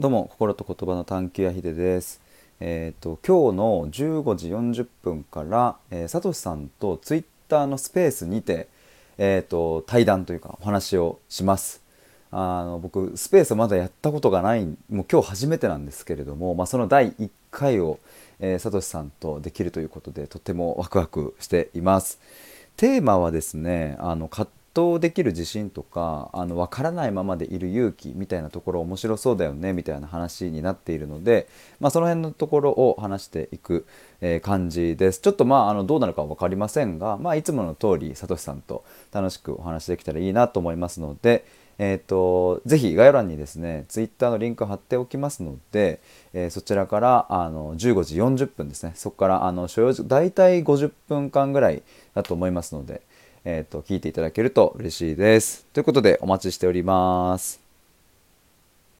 どうも心と言葉の探求やひです。えっ、と今日の15時40分から、えー、さとしさんとツイッターのスペースにてえっ、と対談というかお話をします。あの僕スペースまだやったことがないもう今日初めてなんですけれども、まあ、その第1回を、えー、さとしさんとできるということでとてもワクワクしています。テーマはですねあの葛藤できる自信とかあの分からないままでいる勇気みたいなところ面白そうだよねみたいな話になっているので、まあ、その辺のところを話していく、えー感じです。ちょっとまああのどうなるか分かりませんが、まあ、いつもの通りさとしさんと楽しくお話できたらいいなと思いますので、えー、とぜひ概要欄にですねツイッターのリンク貼っておきますので、えーそちらからあの15時40分ですねそこからあの所要時大体50分間ぐらいだと思いますので、えー、と聞いていただけると嬉しいです。ということでお待ちしております。